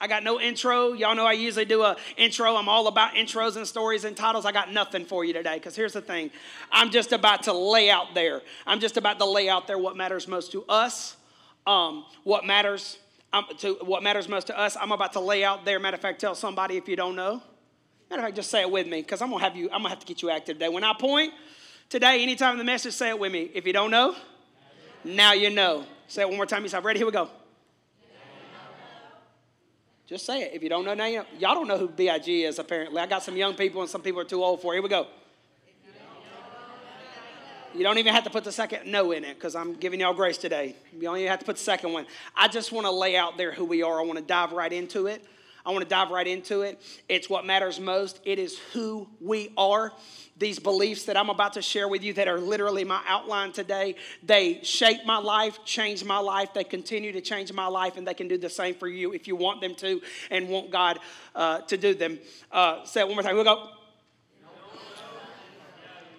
I got no intro. Y'all know I usually do a intro. I'm all about intros and stories and titles. I got nothing for you today because here's the thing. I'm just about to lay out there. I'm just about to lay out there what matters most to us. Um, what matters um, to what matters most to us. I'm about to lay out there. Matter of fact, tell somebody if you don't know. Matter of fact, just say it with me because I'm gonna have you. I'm gonna have to get you active today. When I point today, anytime in the message, say it with me. If you don't know, now you know. Say it one more time. You say, ready? Here we go. Just say it. If you don't know now. Y'all don't know who B.I.G. is, apparently. I got some young people and some people are too old for it. Here we go. You don't even have to put the second no in it because I'm giving y'all grace today. You only have to put the second one. I just want to lay out there who we are. I want to dive right into it. I want to dive right into it. It's what matters most. It is who we are these beliefs that I'm about to share with you that are literally my outline today, they shape my life, change my life, they continue to change my life, and they can do the same for you if you want them to and want God uh, to do them. Uh, say it one more time. We'll go.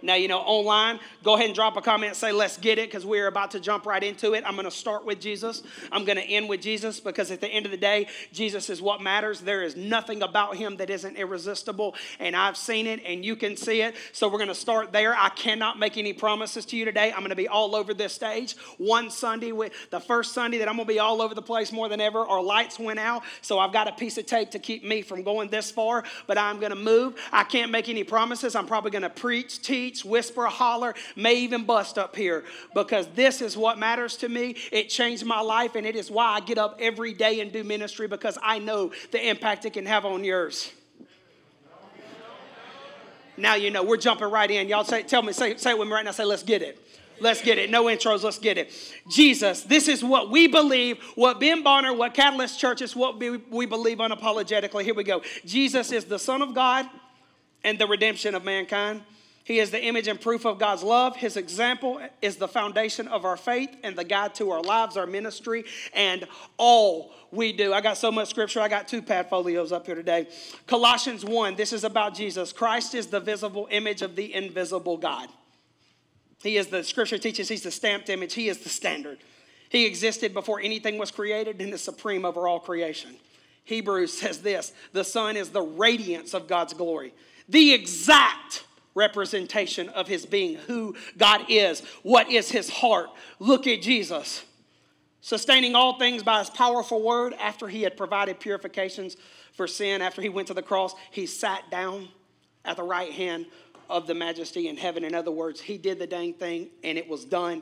Now, you know, online, go ahead and drop a comment, say, let's get it, because we're about to jump right into it. I'm going to start with Jesus. I'm going to end with Jesus, because at the end of the day, Jesus is what matters. There is nothing about him that isn't irresistible, and I've seen it, and you can see it. So we're going to start there. I cannot make any promises to you today. I'm going to be all over this stage. One Sunday, with the first Sunday that I'm going to be all over the place more than ever, our lights went out, so I've got a piece of tape to keep me from going this far, but I'm going to move. I can't make any promises. I'm probably going to preach, teach, whisper, holler, may even bust up here because this is what matters to me. It changed my life, and it is why I get up every day and do ministry because I know the impact it can have on yours. Now you know we're jumping right in. Y'all say, tell me, say, say it with me right now. Say, let's get it. Let's get it. No intros, let's get it. Jesus, this is what we believe, what Ben Bonner, what Catalyst Church is what we believe unapologetically. Here we go. Jesus is the Son of God and the redemption of mankind. He is the image and proof of God's love. His example is the foundation of our faith and the guide to our lives, our ministry, and all we do. I got so much scripture. I got two pad folios up here today. Colossians 1, this is about Jesus. Christ is the visible image of the invisible God. He is the scripture teaches he's the stamped image, he is the standard. He existed before anything was created and is supreme over all creation. Hebrews says this the Son is the radiance of God's glory, the exact representation of his being, who God is, what is his heart. Look at Jesus. Sustaining all things by his powerful word, after he had provided purifications for sin, after he went to the cross, he sat down at the right hand of the majesty in heaven. In other words, he did the dang thing and it was done.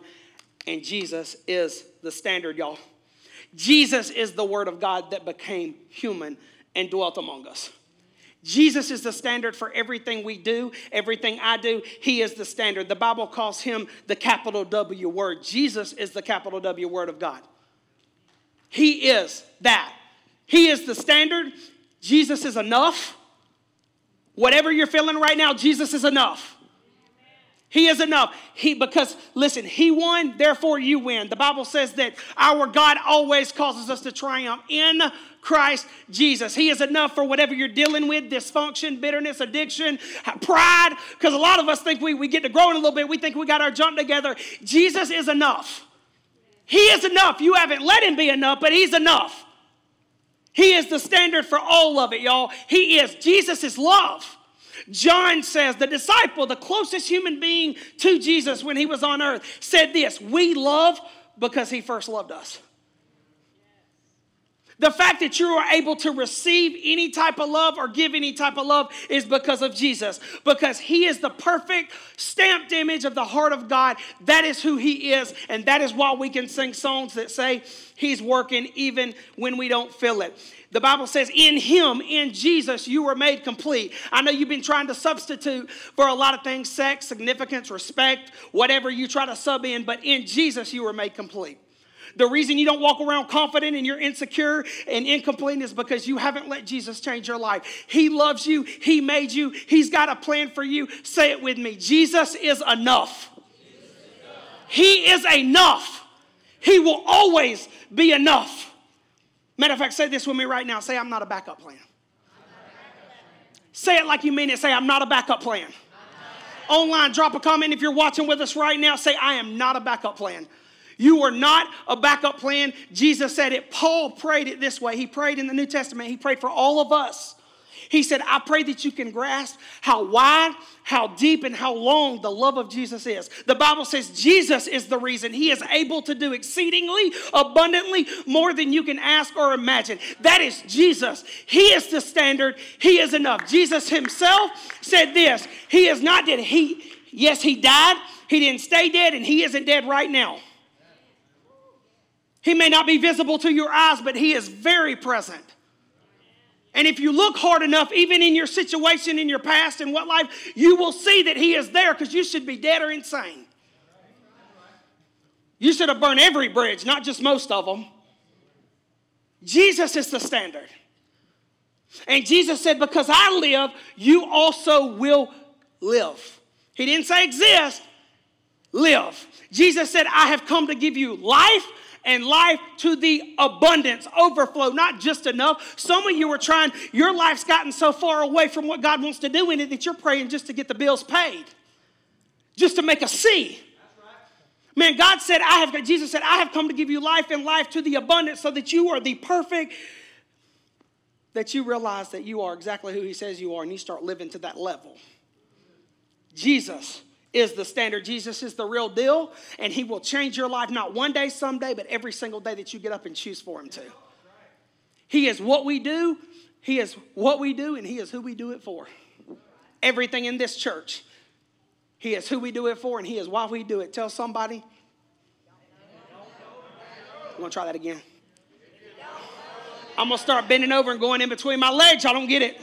And Jesus is the standard, y'all. Jesus is the word of God that became human and dwelt among us. Jesus is the standard for everything we do, everything I do. He is the standard. The Bible calls him the capital W word. Jesus is the capital W word of God. He is that. He is the standard. Jesus is enough. Whatever you're feeling right now, Jesus is enough. He is enough. He because listen, he won, therefore you win. The Bible says that our God always causes us to triumph in Christ Jesus. He is enough for whatever you're dealing with dysfunction, bitterness, addiction, pride. Because a lot of us think we, we get to growing a little bit, we think we got our jump together. Jesus is enough. He is enough. You haven't let him be enough, but he's enough. He is the standard for all of it, y'all. He is. Jesus is love. John says, the disciple, the closest human being to Jesus when he was on earth, said this We love because he first loved us. The fact that you are able to receive any type of love or give any type of love is because of Jesus, because He is the perfect stamped image of the heart of God. That is who He is, and that is why we can sing songs that say He's working even when we don't feel it. The Bible says, in Him, in Jesus, you were made complete. I know you've been trying to substitute for a lot of things sex, significance, respect, whatever you try to sub in, but in Jesus, you were made complete. The reason you don't walk around confident and you're insecure and incomplete is because you haven't let Jesus change your life. He loves you, He made you, He's got a plan for you. Say it with me Jesus is enough. He is enough. He will always be enough. Matter of fact, say this with me right now. Say, I'm not a backup plan. Say it like you mean it. Say, I'm not a backup plan. Online, drop a comment if you're watching with us right now. Say, I am not a backup plan. You are not a backup plan. Jesus said it. Paul prayed it this way. He prayed in the New Testament, he prayed for all of us. He said, I pray that you can grasp how wide, how deep, and how long the love of Jesus is. The Bible says Jesus is the reason He is able to do exceedingly abundantly more than you can ask or imagine. That is Jesus. He is the standard, He is enough. Jesus Himself said this He is not dead. He, yes, He died, He didn't stay dead, and He isn't dead right now. He may not be visible to your eyes, but He is very present. And if you look hard enough, even in your situation in your past in what life, you will see that He is there because you should be dead or insane. You should have burned every bridge, not just most of them. Jesus is the standard. And Jesus said, Because I live, you also will live. He didn't say exist, live. Jesus said, I have come to give you life and life to the abundance, overflow, not just enough. Some of you are trying, your life's gotten so far away from what God wants to do in it that you're praying just to get the bills paid, just to make a C. Man, God said, I have, Jesus said, I have come to give you life and life to the abundance so that you are the perfect, that you realize that you are exactly who He says you are and you start living to that level. Jesus is the standard. Jesus is the real deal, and He will change your life not one day, someday, but every single day that you get up and choose for Him to. He is what we do, He is what we do, and He is who we do it for. Everything in this church, He is who we do it for, and He is why we do it. Tell somebody. I'm gonna try that again. I'm gonna start bending over and going in between my legs. I don't get it.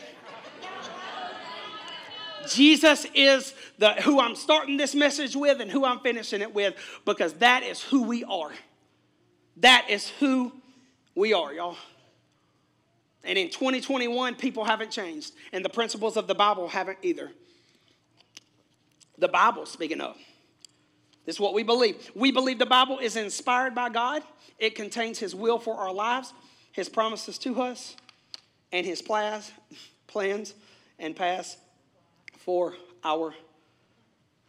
Jesus is the, who I'm starting this message with and who I'm finishing it with because that is who we are. That is who we are, y'all. And in 2021, people haven't changed, and the principles of the Bible haven't either. The Bible, speaking of, this is what we believe. We believe the Bible is inspired by God, it contains His will for our lives, His promises to us, and His plans, plans and paths for our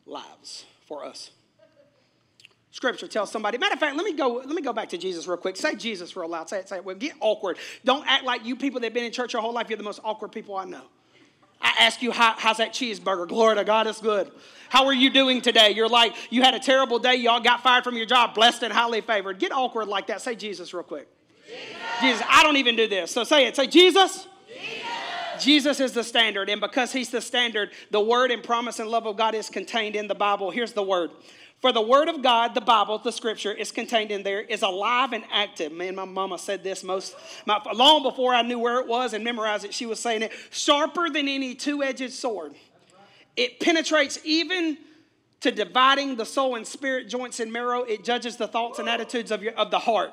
lives for us. Scripture tells somebody. Matter of fact, let me go. Let me go back to Jesus real quick. Say Jesus real loud. Say it. Say it. Well, get awkward. Don't act like you people that've been in church your whole life. You're the most awkward people I know. I ask you, how, how's that cheeseburger? Glory to God, it's good. How are you doing today? You're like, you had a terrible day. Y'all got fired from your job, blessed and highly favored. Get awkward like that. Say Jesus real quick. Jesus. Jesus. I don't even do this. So say it. Say Jesus. Jesus is the standard, and because He's the standard, the word and promise and love of God is contained in the Bible. Here's the word. For the word of God, the Bible, the scripture is contained in there, is alive and active. Man, my mama said this most my, long before I knew where it was and memorized it. She was saying it sharper than any two edged sword. It penetrates even to dividing the soul and spirit, joints and marrow. It judges the thoughts and attitudes of, your, of the heart.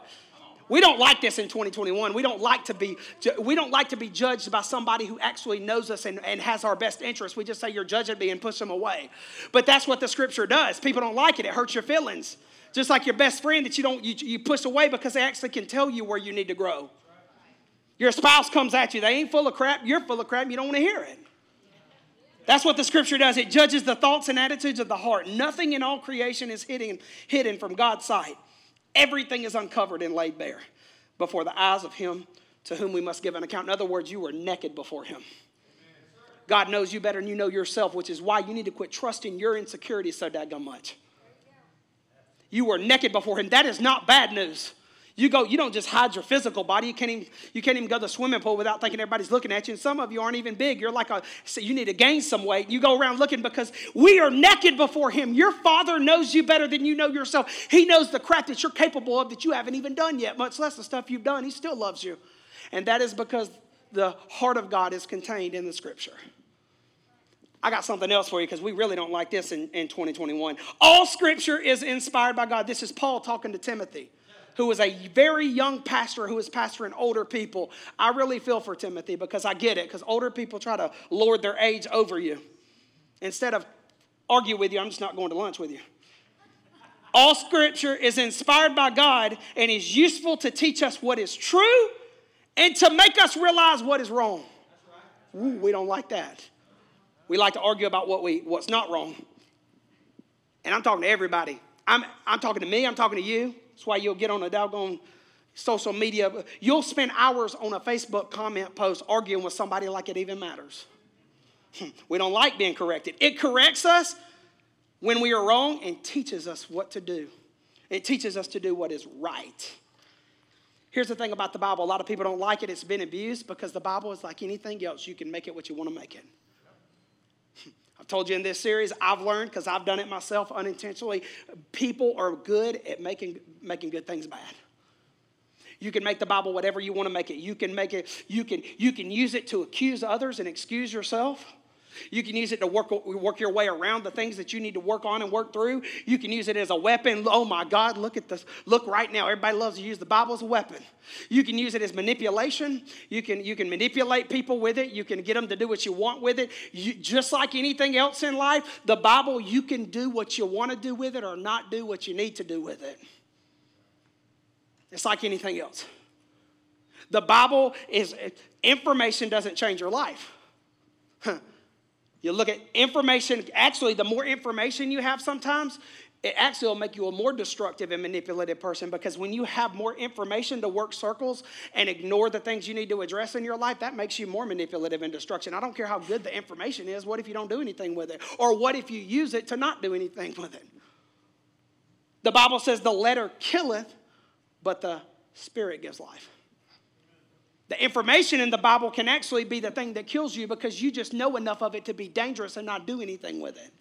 We don't like this in 2021. We don't like to be we don't like to be judged by somebody who actually knows us and, and has our best interest. We just say you're judging me and push them away. But that's what the scripture does. People don't like it. It hurts your feelings. Just like your best friend that you don't you, you push away because they actually can tell you where you need to grow. Your spouse comes at you. They ain't full of crap. You're full of crap. You don't want to hear it. That's what the scripture does. It judges the thoughts and attitudes of the heart. Nothing in all creation is hidden, hidden from God's sight. Everything is uncovered and laid bare before the eyes of Him to whom we must give an account. In other words, you were naked before Him. God knows you better than you know yourself, which is why you need to quit trusting your insecurities so daggone much. You were naked before Him. That is not bad news. You go, you don't just hide your physical body. You can't even, you can't even go to the swimming pool without thinking everybody's looking at you. And some of you aren't even big. You're like a, so you need to gain some weight. You go around looking because we are naked before Him. Your Father knows you better than you know yourself. He knows the crap that you're capable of that you haven't even done yet, much less the stuff you've done. He still loves you. And that is because the heart of God is contained in the scripture. I got something else for you because we really don't like this in, in 2021. All scripture is inspired by God. This is Paul talking to Timothy who was a very young pastor who was pastoring older people. I really feel for Timothy because I get it, because older people try to lord their age over you. Instead of argue with you, I'm just not going to lunch with you. All scripture is inspired by God and is useful to teach us what is true and to make us realize what is wrong. Ooh, we don't like that. We like to argue about what we, what's not wrong. And I'm talking to everybody. I'm, I'm talking to me, I'm talking to you. That's why you'll get on a doggone social media. You'll spend hours on a Facebook comment post arguing with somebody like it even matters. Hmm. We don't like being corrected. It corrects us when we are wrong and teaches us what to do. It teaches us to do what is right. Here's the thing about the Bible a lot of people don't like it. It's been abused because the Bible is like anything else. You can make it what you want to make it. I've told you in this series, I've learned because I've done it myself unintentionally. People are good at making, making good things bad. You can make the Bible whatever you want to make it. You can make it, you can, you can use it to accuse others and excuse yourself. You can use it to work, work your way around the things that you need to work on and work through. You can use it as a weapon. Oh my God, look at this. Look right now. Everybody loves to use the Bible as a weapon. You can use it as manipulation. You can, you can manipulate people with it. You can get them to do what you want with it. You, just like anything else in life, the Bible, you can do what you want to do with it or not do what you need to do with it. It's like anything else. The Bible is, information doesn't change your life. You look at information, actually, the more information you have sometimes, it actually will make you a more destructive and manipulative person because when you have more information to work circles and ignore the things you need to address in your life, that makes you more manipulative and destruction. I don't care how good the information is. What if you don't do anything with it? Or what if you use it to not do anything with it? The Bible says the letter killeth, but the spirit gives life. The information in the Bible can actually be the thing that kills you because you just know enough of it to be dangerous and not do anything with it.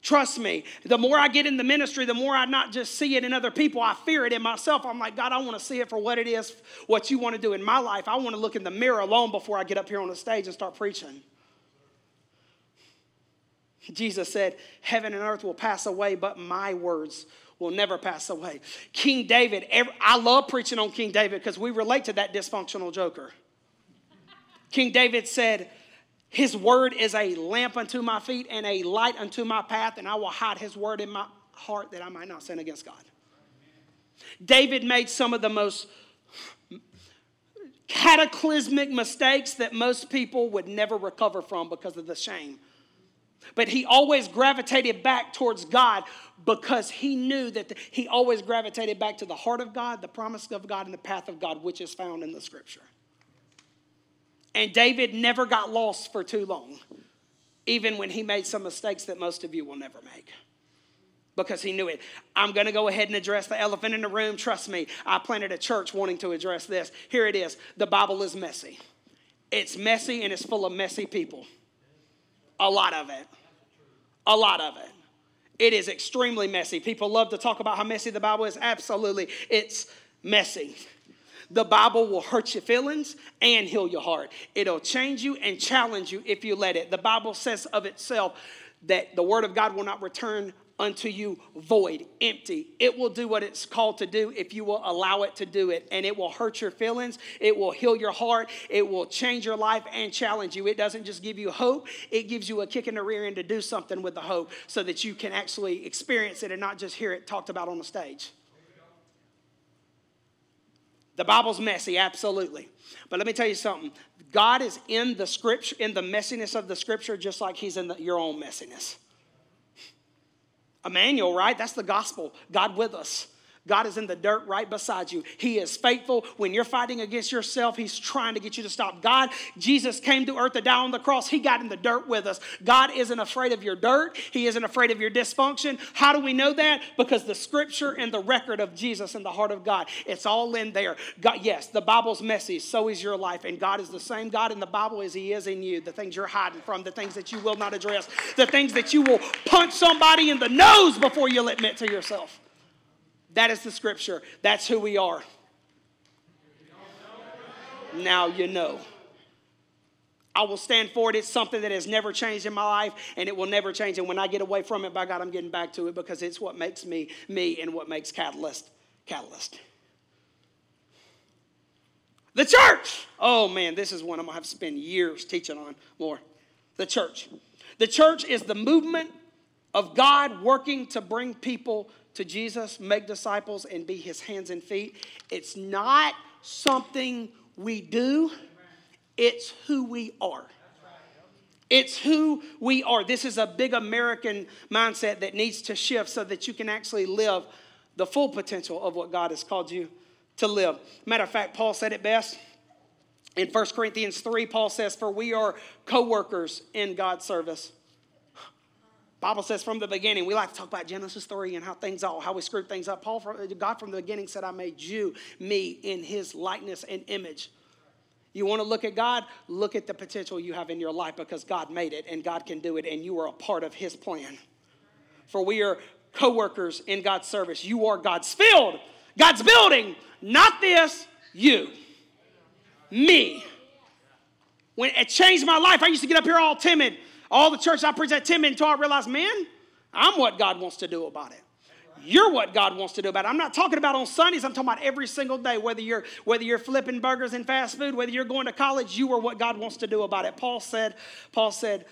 Trust me, the more I get in the ministry, the more I not just see it in other people, I fear it in myself. I'm like, God, I want to see it for what it is, what you want to do in my life. I want to look in the mirror alone before I get up here on the stage and start preaching. Jesus said, Heaven and earth will pass away, but my words will never pass away. King David, every, I love preaching on King David because we relate to that dysfunctional joker. King David said, His word is a lamp unto my feet and a light unto my path, and I will hide His word in my heart that I might not sin against God. David made some of the most cataclysmic mistakes that most people would never recover from because of the shame. But he always gravitated back towards God because he knew that the, he always gravitated back to the heart of God, the promise of God, and the path of God, which is found in the scripture. And David never got lost for too long, even when he made some mistakes that most of you will never make. Because he knew it. I'm going to go ahead and address the elephant in the room. Trust me, I planted a church wanting to address this. Here it is the Bible is messy. It's messy and it's full of messy people. A lot of it. A lot of it. It is extremely messy. People love to talk about how messy the Bible is. Absolutely, it's messy. The Bible will hurt your feelings and heal your heart. It'll change you and challenge you if you let it. The Bible says of itself that the Word of God will not return unto you void, empty. It will do what it's called to do if you will allow it to do it. And it will hurt your feelings, it will heal your heart, it will change your life and challenge you. It doesn't just give you hope, it gives you a kick in the rear end to do something with the hope so that you can actually experience it and not just hear it talked about on the stage. The Bible's messy, absolutely. But let me tell you something. God is in the scripture, in the messiness of the scripture, just like He's in the, your own messiness. Emmanuel, right? That's the gospel. God with us. God is in the dirt right beside you. He is faithful. When you're fighting against yourself, He's trying to get you to stop. God, Jesus came to earth to die on the cross. He got in the dirt with us. God isn't afraid of your dirt, He isn't afraid of your dysfunction. How do we know that? Because the scripture and the record of Jesus in the heart of God, it's all in there. God, yes, the Bible's messy, so is your life. And God is the same God in the Bible as He is in you. The things you're hiding from, the things that you will not address, the things that you will punch somebody in the nose before you'll admit to yourself. That is the scripture. That's who we are. Now you know. I will stand for it. It's something that has never changed in my life and it will never change. And when I get away from it, by God, I'm getting back to it because it's what makes me me and what makes Catalyst Catalyst. The church. Oh man, this is one I'm gonna have to spend years teaching on more. The church. The church is the movement of God working to bring people to Jesus, make disciples, and be his hands and feet. It's not something we do, it's who we are. It's who we are. This is a big American mindset that needs to shift so that you can actually live the full potential of what God has called you to live. Matter of fact, Paul said it best. In 1 Corinthians 3, Paul says, For we are co workers in God's service. Bible says from the beginning, we like to talk about Genesis 3 and how things all, how we screwed things up. Paul, God from the beginning said, I made you, me, in his likeness and image. You want to look at God? Look at the potential you have in your life because God made it and God can do it and you are a part of his plan. For we are co workers in God's service. You are God's field, God's building, not this, you, me. When it changed my life, I used to get up here all timid. All the church I preach at timid until I realized, man, I'm what God wants to do about it. You're what God wants to do about it. I'm not talking about on Sundays. I'm talking about every single day. Whether you're whether you're flipping burgers and fast food, whether you're going to college, you are what God wants to do about it. Paul said, Paul said,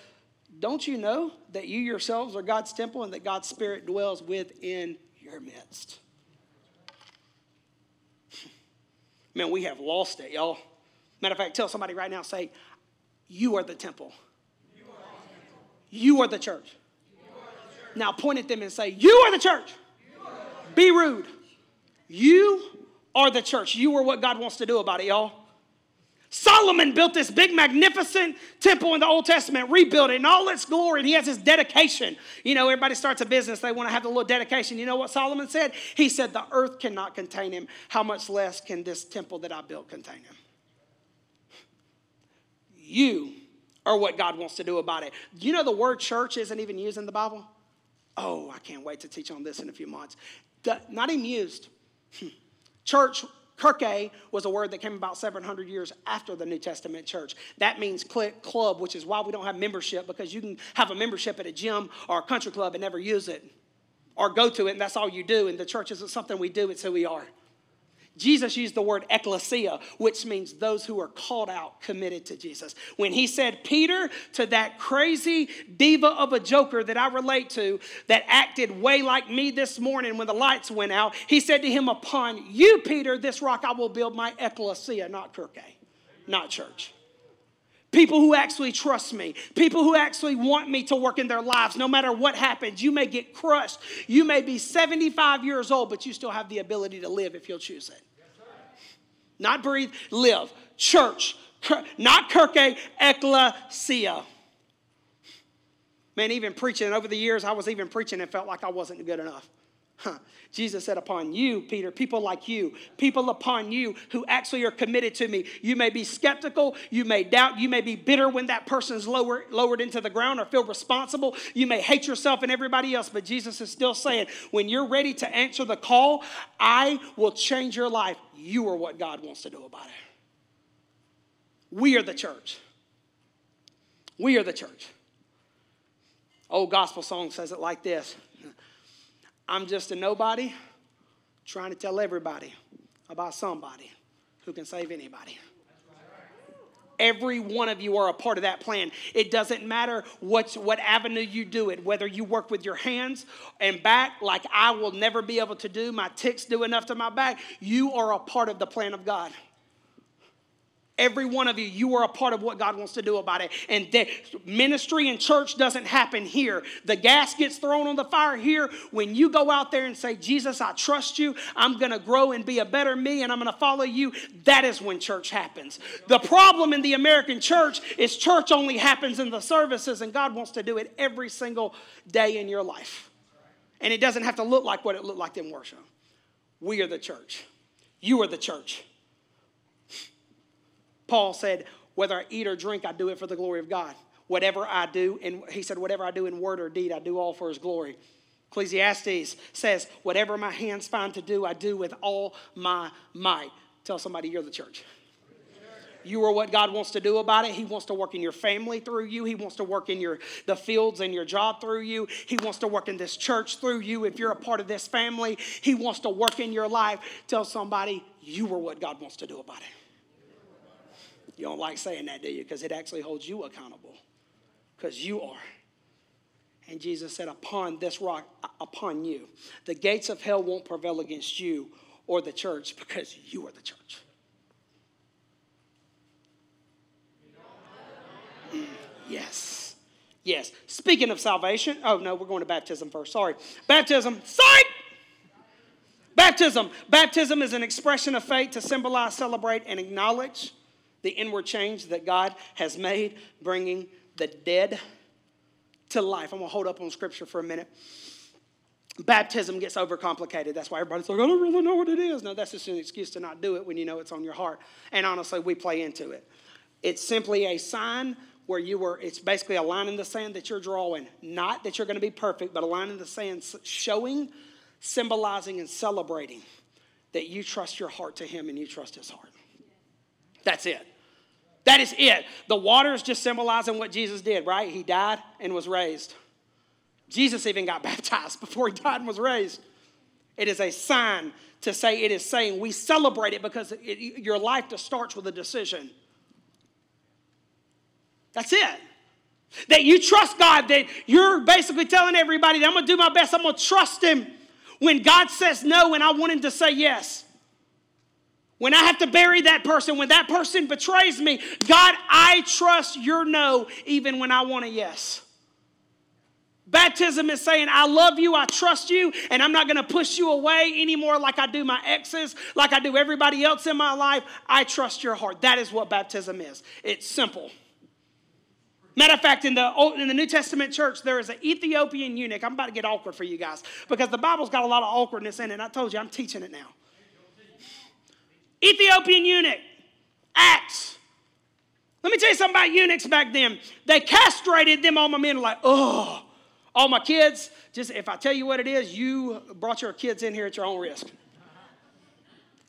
don't you know that you yourselves are God's temple and that God's Spirit dwells within your midst? Man, we have lost it, y'all. Matter of fact, tell somebody right now, say, You are the temple. You are the church. Now point at them and say, You are the church. Be rude. You are the church. You are what God wants to do about it, y'all. Solomon built this big, magnificent temple in the Old Testament, rebuilt it in all its glory, and he has his dedication. You know, everybody starts a business, they want to have the little dedication. You know what Solomon said? He said, The earth cannot contain him. How much less can this temple that I built contain him? You are what God wants to do about it. You know, the word church isn't even used in the Bible? Oh, I can't wait to teach on this in a few months. not even used. Hmm. Church Kirke was a word that came about 700 years after the New Testament church. That means club, which is why we don't have membership, because you can have a membership at a gym or a country club and never use it, or go to it and that's all you do. And the church isn't something we do, it's who we are. Jesus used the word ecclesia, which means those who are called out, committed to Jesus. When he said Peter to that crazy diva of a joker that I relate to, that acted way like me this morning when the lights went out, he said to him, Upon you, Peter, this rock I will build my ecclesia, not Kirke, not church. People who actually trust me, people who actually want me to work in their lives, no matter what happens. You may get crushed. You may be 75 years old, but you still have the ability to live if you'll choose it. Not breathe, live. Church, not kirke, ecclesia. Man, even preaching over the years, I was even preaching and felt like I wasn't good enough. Huh. Jesus said, Upon you, Peter, people like you, people upon you who actually are committed to me. You may be skeptical, you may doubt, you may be bitter when that person's lower, lowered into the ground or feel responsible. You may hate yourself and everybody else, but Jesus is still saying, When you're ready to answer the call, I will change your life. You are what God wants to do about it. We are the church. We are the church. Old gospel song says it like this I'm just a nobody trying to tell everybody about somebody who can save anybody. Every one of you are a part of that plan. It doesn't matter what, what avenue you do it, whether you work with your hands and back, like I will never be able to do, my ticks do enough to my back. You are a part of the plan of God. Every one of you, you are a part of what God wants to do about it. And the ministry and church doesn't happen here. The gas gets thrown on the fire here. When you go out there and say, Jesus, I trust you, I'm going to grow and be a better me, and I'm going to follow you, that is when church happens. The problem in the American church is church only happens in the services, and God wants to do it every single day in your life. And it doesn't have to look like what it looked like in worship. We are the church. You are the church. Paul said, whether I eat or drink, I do it for the glory of God. Whatever I do, and he said, whatever I do in word or deed, I do all for his glory. Ecclesiastes says, whatever my hands find to do, I do with all my might. Tell somebody you're the church. You are what God wants to do about it. He wants to work in your family through you. He wants to work in your the fields and your job through you. He wants to work in this church through you. If you're a part of this family, He wants to work in your life. Tell somebody you are what God wants to do about it. You don't like saying that, do you? Because it actually holds you accountable. Because you are. And Jesus said, Upon this rock, upon you, the gates of hell won't prevail against you or the church because you are the church. Mm, yes. Yes. Speaking of salvation, oh no, we're going to baptism first. Sorry. Baptism, sight! Baptism. Baptism is an expression of faith to symbolize, celebrate, and acknowledge the inward change that God has made, bringing the dead to life. I'm going to hold up on scripture for a minute. Baptism gets overcomplicated. That's why everybody's like, I don't really know what it is. No, that's just an excuse to not do it when you know it's on your heart. And honestly, we play into it. It's simply a sign where you were, it's basically a line in the sand that you're drawing. Not that you're going to be perfect, but a line in the sand showing, symbolizing, and celebrating that you trust your heart to Him and you trust His heart. That's it. That is it. The water is just symbolizing what Jesus did, right? He died and was raised. Jesus even got baptized before he died and was raised. It is a sign to say, it is saying we celebrate it because it, your life just starts with a decision. That's it. That you trust God, that you're basically telling everybody that I'm gonna do my best, I'm gonna trust Him when God says no and I want Him to say yes. When I have to bury that person, when that person betrays me, God, I trust your no even when I want a yes. Baptism is saying, I love you, I trust you, and I'm not going to push you away anymore like I do my exes, like I do everybody else in my life. I trust your heart. That is what baptism is. It's simple. Matter of fact, in the, Old, in the New Testament church, there is an Ethiopian eunuch. I'm about to get awkward for you guys because the Bible's got a lot of awkwardness in it. I told you, I'm teaching it now. Ethiopian eunuch, Acts. Let me tell you something about eunuchs back then. They castrated them, all my men like, oh, all my kids. Just if I tell you what it is, you brought your kids in here at your own risk.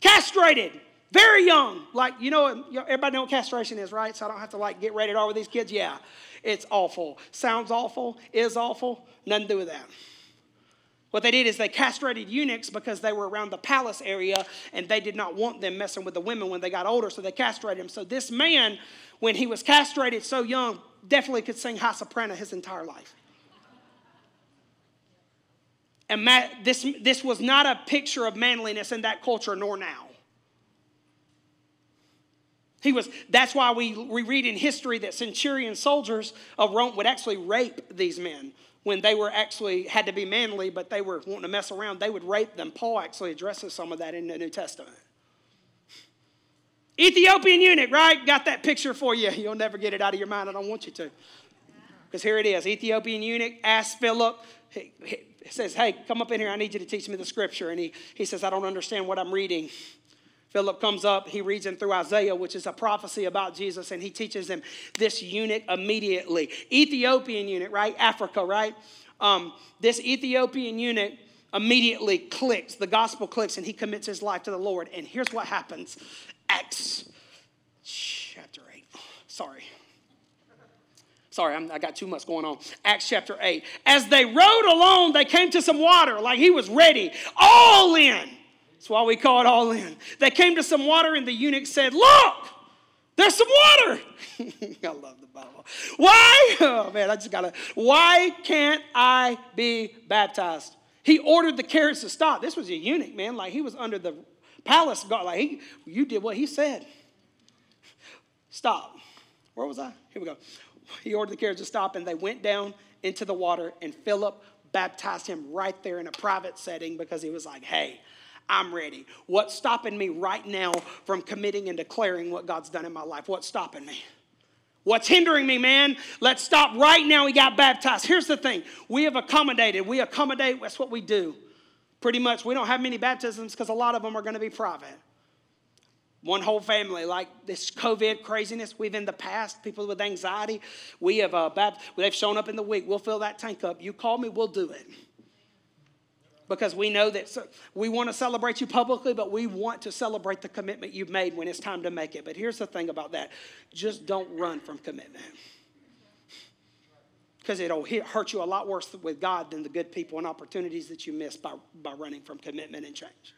castrated, very young. Like, you know, everybody know what castration is, right? So I don't have to like get rated R with these kids. Yeah, it's awful. Sounds awful, is awful, nothing to do with that. What they did is they castrated eunuchs because they were around the palace area and they did not want them messing with the women when they got older, so they castrated him. So this man, when he was castrated so young, definitely could sing high soprano his entire life. And this, this was not a picture of manliness in that culture, nor now. He was, that's why we, we read in history that centurion soldiers of Rome would actually rape these men when they were actually had to be manly, but they were wanting to mess around, they would rape them. Paul actually addresses some of that in the New Testament. Ethiopian eunuch, right? Got that picture for you. You'll never get it out of your mind. I don't want you to. Because here it is Ethiopian eunuch asked Philip, he, he says, Hey, come up in here. I need you to teach me the scripture. And he, he says, I don't understand what I'm reading. Philip comes up, he reads him through Isaiah, which is a prophecy about Jesus, and he teaches him this eunuch immediately. Ethiopian eunuch, right? Africa, right? Um, this Ethiopian eunuch immediately clicks, the gospel clicks, and he commits his life to the Lord. And here's what happens Acts chapter 8. Sorry. Sorry, I'm, i got too much going on. Acts chapter 8. As they rode along, they came to some water, like he was ready, all in. That's why we call it all in. They came to some water, and the eunuch said, Look, there's some water. I love the Bible. Why? Oh man, I just gotta. Why can't I be baptized? He ordered the carriage to stop. This was a eunuch, man. Like he was under the palace guard. Like he, you did what he said. Stop. Where was I? Here we go. He ordered the carriage to stop, and they went down into the water, and Philip baptized him right there in a private setting because he was like, hey, I'm ready. What's stopping me right now from committing and declaring what God's done in my life? What's stopping me? What's hindering me, man? Let's stop right now. We got baptized. Here's the thing we have accommodated. We accommodate, that's what we do. Pretty much, we don't have many baptisms because a lot of them are going to be private. One whole family, like this COVID craziness, we've in the past, people with anxiety, we have, uh, they've shown up in the week. We'll fill that tank up. You call me, we'll do it because we know that we want to celebrate you publicly, but we want to celebrate the commitment you've made when it's time to make it. But here's the thing about that just don't run from commitment. Because it'll hurt you a lot worse with God than the good people and opportunities that you miss by, by running from commitment and change.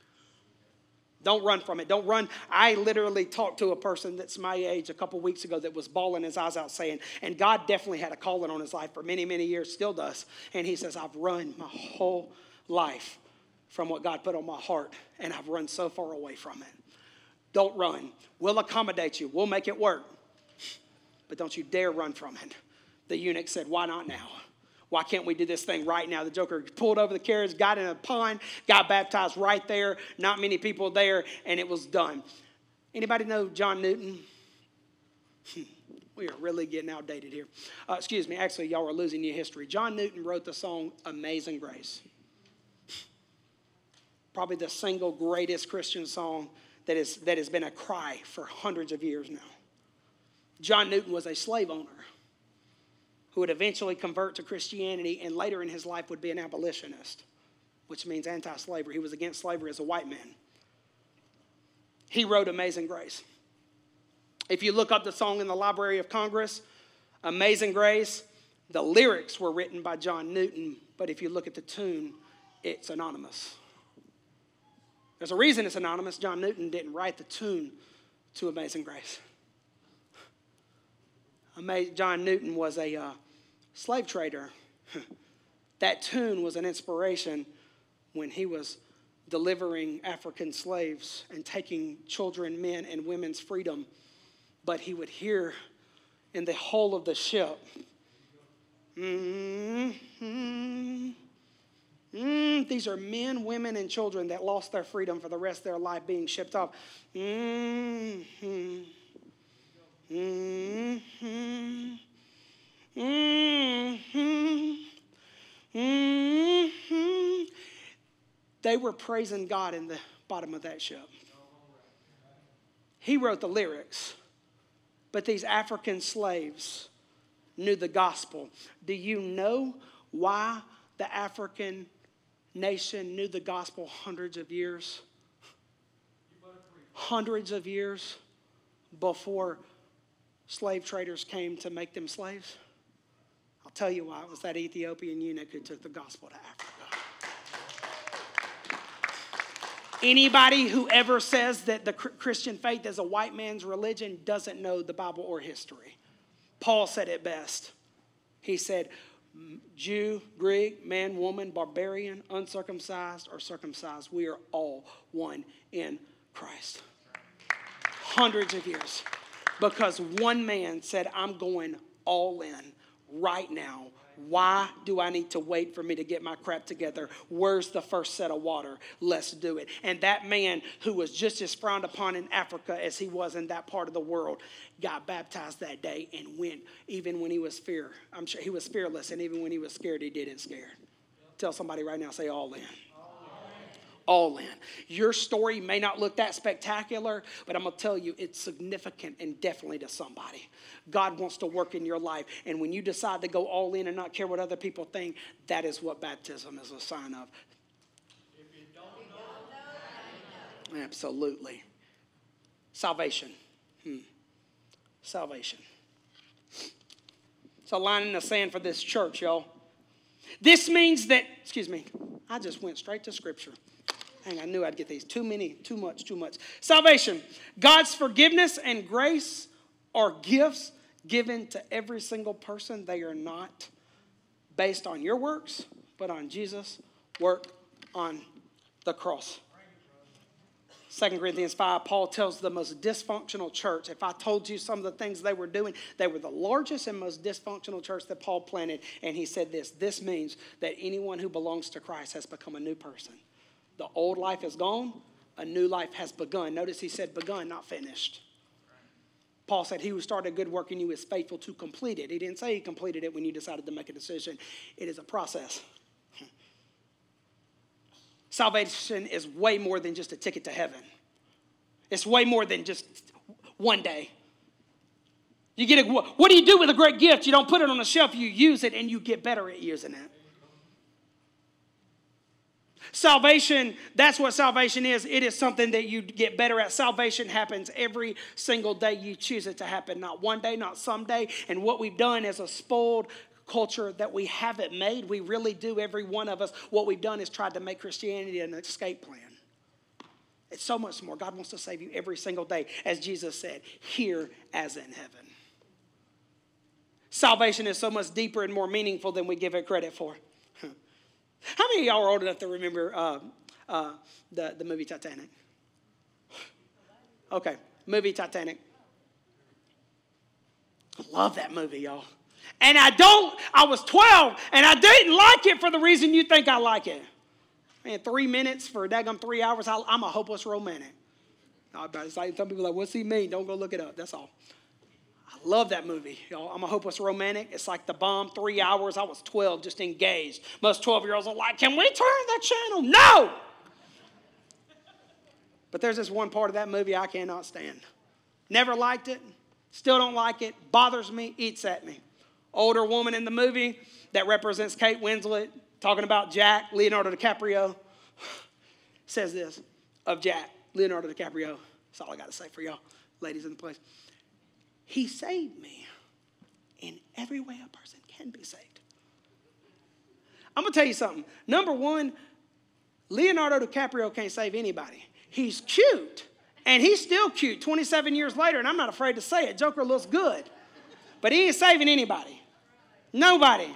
Don't run from it. Don't run. I literally talked to a person that's my age a couple weeks ago that was bawling his eyes out saying, and God definitely had a calling on his life for many, many years, still does. And he says, I've run my whole life from what God put on my heart, and I've run so far away from it. Don't run. We'll accommodate you, we'll make it work. But don't you dare run from it. The eunuch said, Why not now? Why can't we do this thing right now? The Joker pulled over the carriage, got in a pond, got baptized right there. Not many people there, and it was done. Anybody know John Newton? we are really getting outdated here. Uh, excuse me, actually, y'all are losing your history. John Newton wrote the song Amazing Grace. Probably the single greatest Christian song that, is, that has been a cry for hundreds of years now. John Newton was a slave owner who would eventually convert to Christianity and later in his life would be an abolitionist, which means anti slavery. He was against slavery as a white man. He wrote Amazing Grace. If you look up the song in the Library of Congress, Amazing Grace, the lyrics were written by John Newton, but if you look at the tune, it's anonymous. There's a reason it's anonymous. John Newton didn't write the tune to Amazing Grace. John Newton was a uh, slave trader. that tune was an inspiration when he was delivering African slaves and taking children, men, and women's freedom. But he would hear in the hull of the ship, mm-hmm, Mm, these are men, women, and children that lost their freedom for the rest of their life being shipped off. Mm-hmm. Mm-hmm. Mm-hmm. Mm-hmm. They were praising God in the bottom of that ship. He wrote the lyrics, but these African slaves knew the gospel. Do you know why the African nation knew the gospel hundreds of years? Hundreds of years before slave traders came to make them slaves? I'll tell you why. It was that Ethiopian eunuch who took the gospel to Africa. Anybody who ever says that the Christian faith is a white man's religion doesn't know the Bible or history. Paul said it best. He said, Jew, Greek, man, woman, barbarian, uncircumcised, or circumcised, we are all one in Christ. Hundreds of years. Because one man said, I'm going all in right now. Why do I need to wait for me to get my crap together? Where's the first set of water? Let's do it. And that man who was just as frowned upon in Africa as he was in that part of the world got baptized that day and went even when he was fear. I'm sure he was fearless, and even when he was scared, he didn't scare. Tell somebody right now, say all in all in. Your story may not look that spectacular, but I'm going to tell you it's significant and definitely to somebody. God wants to work in your life. And when you decide to go all in and not care what other people think, that is what baptism is a sign of. Absolutely. Salvation. Hmm. Salvation. It's a line in the sand for this church, y'all. This means that, excuse me, I just went straight to scripture. Dang, I knew I'd get these. Too many, too much, too much. Salvation. God's forgiveness and grace are gifts given to every single person. They are not based on your works, but on Jesus' work on the cross. 2 Corinthians 5, Paul tells the most dysfunctional church. If I told you some of the things they were doing, they were the largest and most dysfunctional church that Paul planted. And he said this this means that anyone who belongs to Christ has become a new person. The old life is gone, a new life has begun. Notice he said begun, not finished. Paul said he who started a good work in you is faithful to complete it. He didn't say he completed it when you decided to make a decision. It is a process. Salvation is way more than just a ticket to heaven. It's way more than just one day. You get a, what do you do with a great gift? You don't put it on a shelf, you use it and you get better at using it. Salvation, that's what salvation is. It is something that you get better at. Salvation happens every single day you choose it to happen, not one day, not someday. And what we've done as a spoiled culture that we haven't made, we really do, every one of us, what we've done is tried to make Christianity an escape plan. It's so much more. God wants to save you every single day, as Jesus said, here as in heaven. Salvation is so much deeper and more meaningful than we give it credit for. How many of y'all are old enough to remember uh, uh, the, the movie Titanic? Okay, movie Titanic. I love that movie, y'all. And I don't, I was 12 and I didn't like it for the reason you think I like it. Man, three minutes for daggum three hours, I'm a hopeless romantic. It's like some people are like, what's he mean? Don't go look it up. That's all. I love that movie. Y'all. I'm a hopeless romantic. It's like the bomb, three hours. I was 12, just engaged. Most 12 year olds are like, can we turn the channel? No! But there's this one part of that movie I cannot stand. Never liked it, still don't like it, bothers me, eats at me. Older woman in the movie that represents Kate Winslet, talking about Jack, Leonardo DiCaprio, says this of Jack, Leonardo DiCaprio. That's all I got to say for y'all, ladies in the place. He saved me in every way a person can be saved. I'm going to tell you something. Number one, Leonardo DiCaprio can't save anybody. He's cute, and he's still cute 27 years later, and I'm not afraid to say it. Joker looks good, but he ain't saving anybody. Nobody.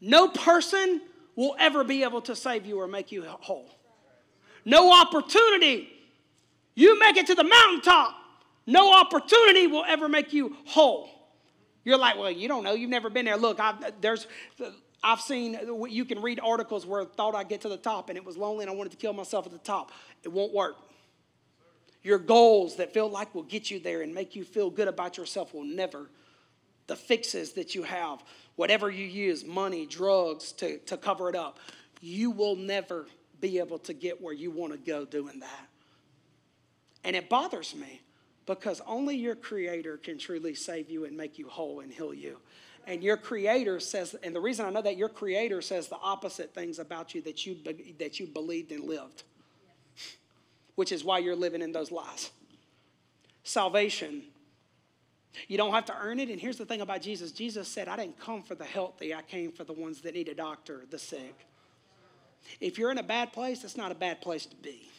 No person will ever be able to save you or make you whole. No opportunity. You make it to the mountaintop, no opportunity will ever make you whole. You're like, well, you don't know. You've never been there. Look, I've, there's, I've seen, you can read articles where I thought I'd get to the top and it was lonely and I wanted to kill myself at the top. It won't work. Your goals that feel like will get you there and make you feel good about yourself will never. The fixes that you have, whatever you use, money, drugs to, to cover it up, you will never be able to get where you want to go doing that. And it bothers me because only your creator can truly save you and make you whole and heal you. And your creator says, and the reason I know that your creator says the opposite things about you that you, that you believed and lived, which is why you're living in those lies. Salvation, you don't have to earn it. And here's the thing about Jesus Jesus said, I didn't come for the healthy, I came for the ones that need a doctor, the sick. If you're in a bad place, that's not a bad place to be.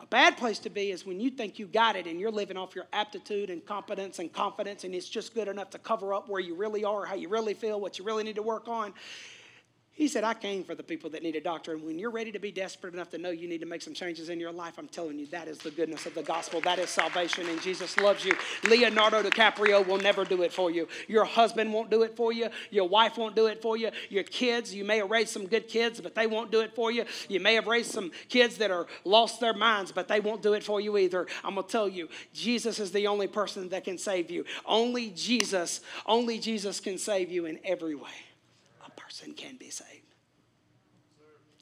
A bad place to be is when you think you got it and you're living off your aptitude and competence and confidence, and it's just good enough to cover up where you really are, how you really feel, what you really need to work on. He said, I came for the people that need a doctor. And when you're ready to be desperate enough to know you need to make some changes in your life, I'm telling you, that is the goodness of the gospel. That is salvation, and Jesus loves you. Leonardo DiCaprio will never do it for you. Your husband won't do it for you. Your wife won't do it for you. Your kids, you may have raised some good kids, but they won't do it for you. You may have raised some kids that are lost their minds, but they won't do it for you either. I'm going to tell you, Jesus is the only person that can save you. Only Jesus, only Jesus can save you in every way person can be saved.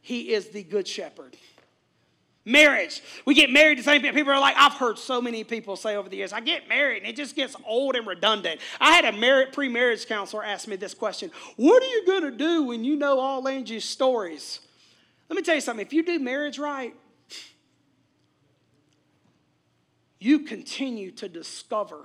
He is the good shepherd. Marriage. We get married to same people. People are like, I've heard so many people say over the years, I get married and it just gets old and redundant. I had a pre marriage counselor ask me this question What are you going to do when you know all Angie's stories? Let me tell you something. If you do marriage right, you continue to discover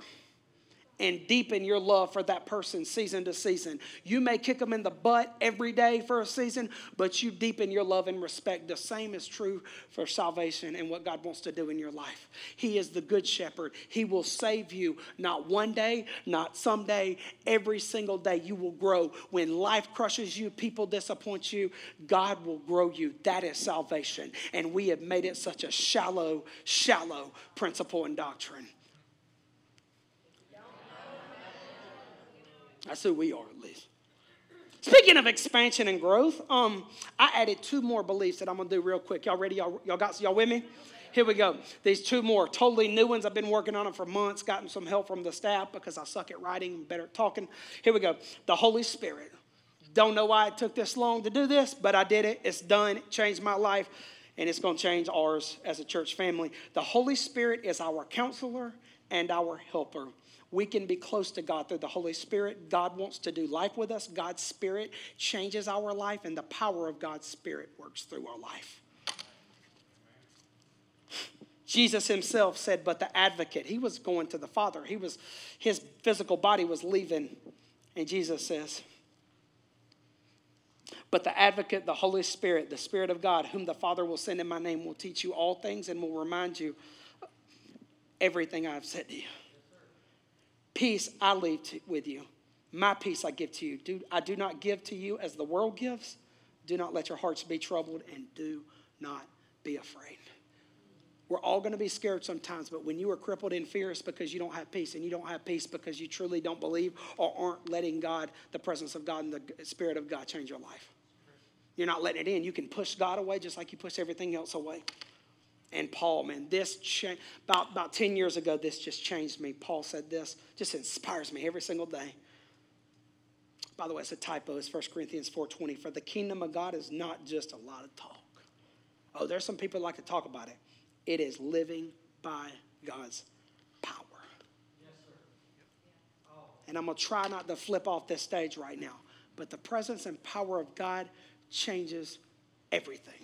and deepen your love for that person season to season. You may kick them in the butt every day for a season, but you deepen your love and respect. The same is true for salvation and what God wants to do in your life. He is the good shepherd. He will save you not one day, not someday, every single day. You will grow. When life crushes you, people disappoint you, God will grow you. That is salvation. And we have made it such a shallow, shallow principle and doctrine. That's who we are, at least. Speaking of expansion and growth, um, I added two more beliefs that I'm gonna do real quick. Y'all ready? Y'all, y'all got y'all with me? Here we go. These two more, totally new ones. I've been working on them for months, gotten some help from the staff because I suck at writing and better at talking. Here we go. The Holy Spirit. Don't know why it took this long to do this, but I did it. It's done. It changed my life, and it's to change ours as a church family. The Holy Spirit is our counselor and our helper we can be close to God through the Holy Spirit. God wants to do life with us. God's Spirit changes our life, and the power of God's Spirit works through our life. Jesus himself said, but the advocate, he was going to the Father. He was, his physical body was leaving. And Jesus says, but the advocate, the Holy Spirit, the Spirit of God, whom the Father will send in my name, will teach you all things and will remind you everything I've said to you. Peace I leave to, with you. My peace I give to you. Do, I do not give to you as the world gives. Do not let your hearts be troubled and do not be afraid. We're all going to be scared sometimes, but when you are crippled in fear, it's because you don't have peace. And you don't have peace because you truly don't believe or aren't letting God, the presence of God, and the Spirit of God change your life. You're not letting it in. You can push God away just like you push everything else away. And Paul, man, this changed. About, about 10 years ago, this just changed me. Paul said this, just inspires me every single day. By the way, it's a typo. It's 1 Corinthians 4.20. For the kingdom of God is not just a lot of talk. Oh, there's some people like to talk about it. It is living by God's power. Yes, oh. And I'm going to try not to flip off this stage right now, but the presence and power of God changes everything.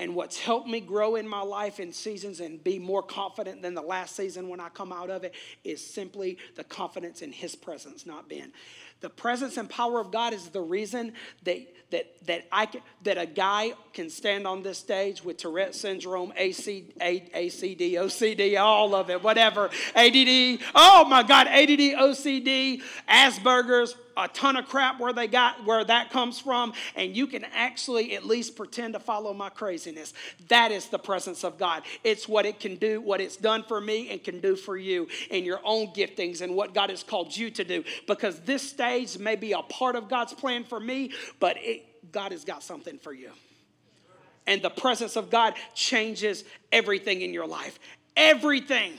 And what's helped me grow in my life in seasons and be more confident than the last season when I come out of it is simply the confidence in His presence, not Ben. The presence and power of God is the reason that that that I can, that a guy can stand on this stage with Tourette syndrome, AC, ACD, OCD, all of it, whatever, ADD. Oh my God, ADD, OCD, Asperger's, a ton of crap where they got where that comes from. And you can actually at least pretend to follow my craziness. That is the presence of god. It's what it can do what it's done for me and can do for you in your own giftings and what god has called you to do. Because this stage may be a part of god's plan for me but it, god has got something for you and the presence of god changes everything in your life everything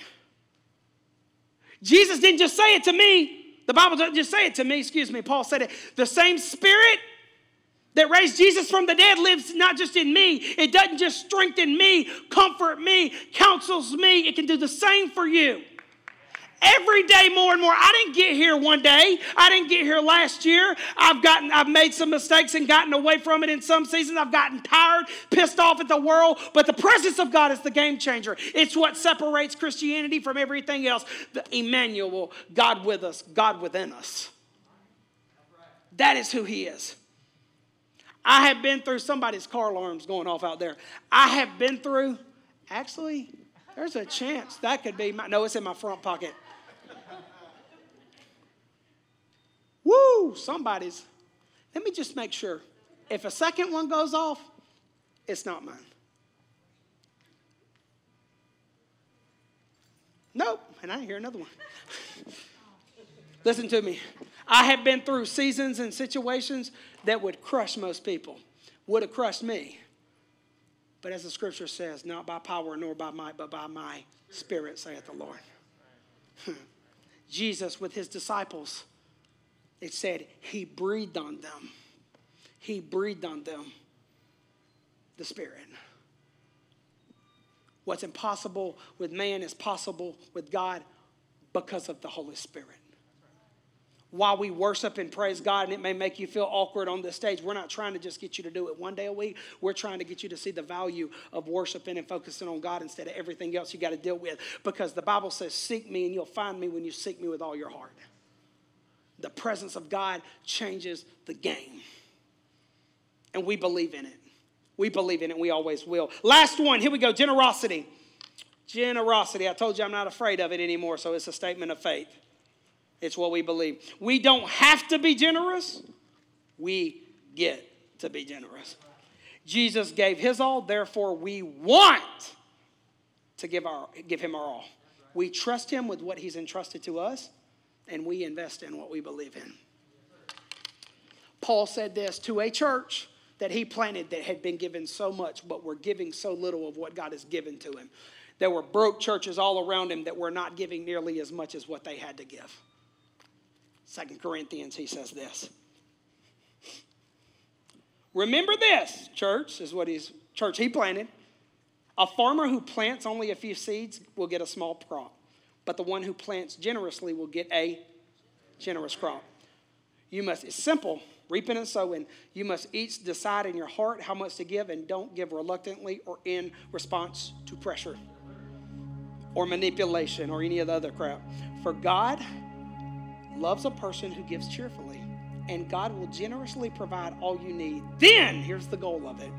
jesus didn't just say it to me the Bible doesn't just say it to me, excuse me. Paul said it. The same spirit that raised Jesus from the dead lives not just in me. It doesn't just strengthen me, comfort me, counsels me. It can do the same for you every day more and more. I didn't get here one day. I didn't get here last year. I've gotten I've made some mistakes and gotten away from it in some seasons. I've gotten tired, pissed off at the world, but the presence of God is the game changer. It's what separates Christianity from everything else. The Emmanuel, God with us, God within us. That is who he is. I have been through somebody's car alarms going off out there. I have been through actually there's a chance that could be my no, it's in my front pocket. Woo, somebody's. Let me just make sure. If a second one goes off, it's not mine. Nope, and I hear another one. Listen to me. I have been through seasons and situations that would crush most people, would have crushed me. But as the scripture says, not by power nor by might, but by my spirit, saith the Lord. Jesus, with his disciples, it said he breathed on them. He breathed on them the Spirit. What's impossible with man is possible with God because of the Holy Spirit. While we worship and praise God, and it may make you feel awkward on the stage, we're not trying to just get you to do it one day a week. We're trying to get you to see the value of worshiping and focusing on God instead of everything else you got to deal with. Because the Bible says, Seek me, and you'll find me when you seek me with all your heart the presence of God changes the game. And we believe in it. We believe in it. We always will. Last one. Here we go. Generosity. Generosity. I told you I'm not afraid of it anymore, so it's a statement of faith. It's what we believe. We don't have to be generous, we get to be generous. Jesus gave his all, therefore, we want to give, our, give him our all. We trust him with what he's entrusted to us and we invest in what we believe in. Paul said this to a church that he planted that had been given so much, but were giving so little of what God has given to him. There were broke churches all around him that were not giving nearly as much as what they had to give. Second Corinthians, he says this. Remember this, church, is what he's church he planted. A farmer who plants only a few seeds will get a small crop but the one who plants generously will get a generous crop. You must, it's simple, reaping and sowing. You must each decide in your heart how much to give and don't give reluctantly or in response to pressure or manipulation or any of the other crap. For God loves a person who gives cheerfully, and God will generously provide all you need. Then, here's the goal of it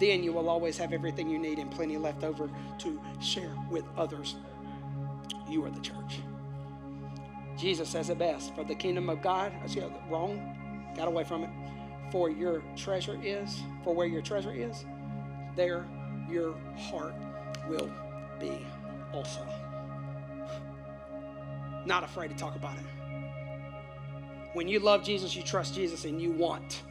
then you will always have everything you need and plenty left over to share with others. You are the church. Jesus says it best for the kingdom of God. I see wrong, got away from it. For your treasure is, for where your treasure is, there your heart will be also. Not afraid to talk about it. When you love Jesus, you trust Jesus, and you want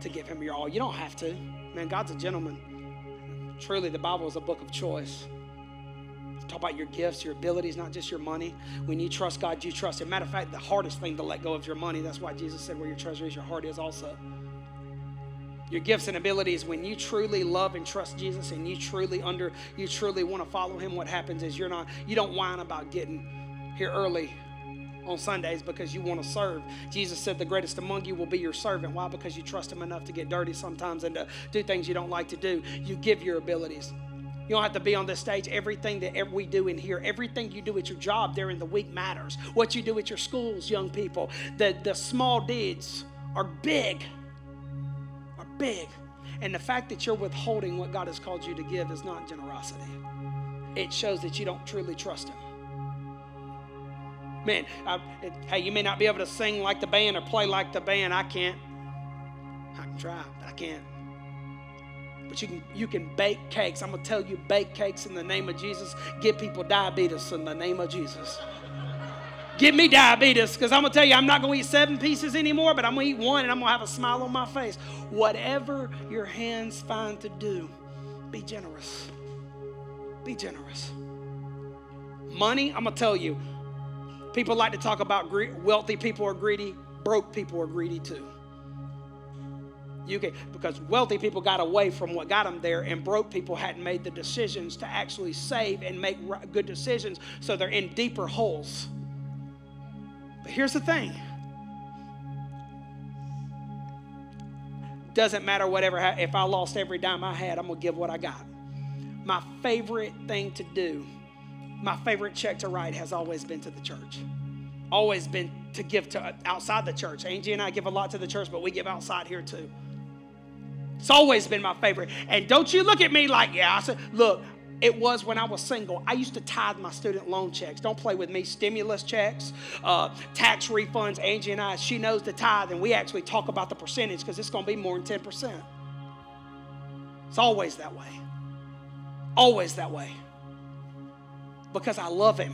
to give him your all. You don't have to. Man, God's a gentleman. Truly, the Bible is a book of choice. Talk about your gifts, your abilities, not just your money. When you trust God, you trust Him. Matter of fact, the hardest thing to let go of your money. That's why Jesus said, "Where your treasure is, your heart is also." Your gifts and abilities, when you truly love and trust Jesus, and you truly under, you truly want to follow Him. What happens is you're not, you don't whine about getting here early on Sundays because you want to serve. Jesus said the greatest among you will be your servant. Why? Because you trust him enough to get dirty sometimes and to do things you don't like to do. You give your abilities. You don't have to be on this stage. Everything that we do in here, everything you do at your job during the week matters. What you do at your schools, young people, the, the small deeds are big. Are big. And the fact that you're withholding what God has called you to give is not generosity. It shows that you don't truly trust Him. Man, I, it, hey, you may not be able to sing like the band or play like the band. I can't. I can try, but I can't. But you can you can bake cakes. I'm gonna tell you, bake cakes in the name of Jesus. Give people diabetes in the name of Jesus. Give me diabetes, because I'm gonna tell you, I'm not gonna eat seven pieces anymore, but I'm gonna eat one and I'm gonna have a smile on my face. Whatever your hands find to do, be generous. Be generous. Money, I'm gonna tell you, People like to talk about wealthy people are greedy, broke people are greedy too. You can, because wealthy people got away from what got them there, and broke people hadn't made the decisions to actually save and make good decisions, so they're in deeper holes. But here's the thing doesn't matter whatever, if I lost every dime I had, I'm to give what I got. My favorite thing to do my favorite check to write has always been to the church. Always been to give to outside the church. Angie and I give a lot to the church, but we give outside here too. It's always been my favorite. And don't you look at me like, yeah, I said, look, it was when I was single. I used to tithe my student loan checks. Don't play with me. Stimulus checks, uh, tax refunds. Angie and I, she knows the tithe, and we actually talk about the percentage because it's going to be more than 10%. It's always that way. Always that way because I love him.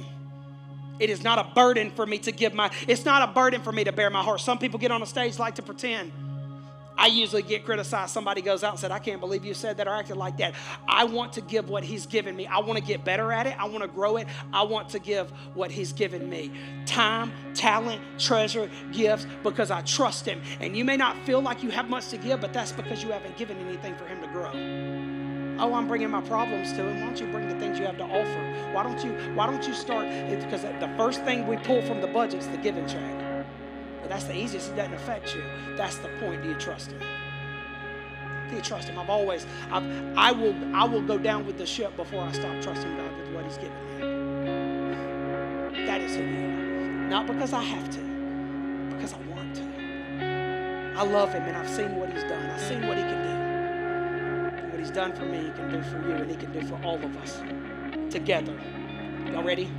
It is not a burden for me to give my, it's not a burden for me to bear my heart. Some people get on a stage like to pretend. I usually get criticized. Somebody goes out and said, I can't believe you said that or acted like that. I want to give what he's given me. I want to get better at it. I want to grow it. I want to give what he's given me time, talent, treasure, gifts because I trust him. And you may not feel like you have much to give, but that's because you haven't given anything for him to grow. Oh, I'm bringing my problems to him. Why don't you bring the things you have to offer? Why don't you, why don't you start? Because the first thing we pull from the budget is the giving track. But that's the easiest. It doesn't affect you. That's the point. Do you trust him? Do you trust him? I've always, I've, I will, I will go down with the ship before I stop trusting God with what He's given me. That is who we are. Not because I have to, because I want to. I love Him and I've seen what He's done. I've seen what He can do. What he's done for me, he can do for you, and he can do for all of us together. Y'all ready?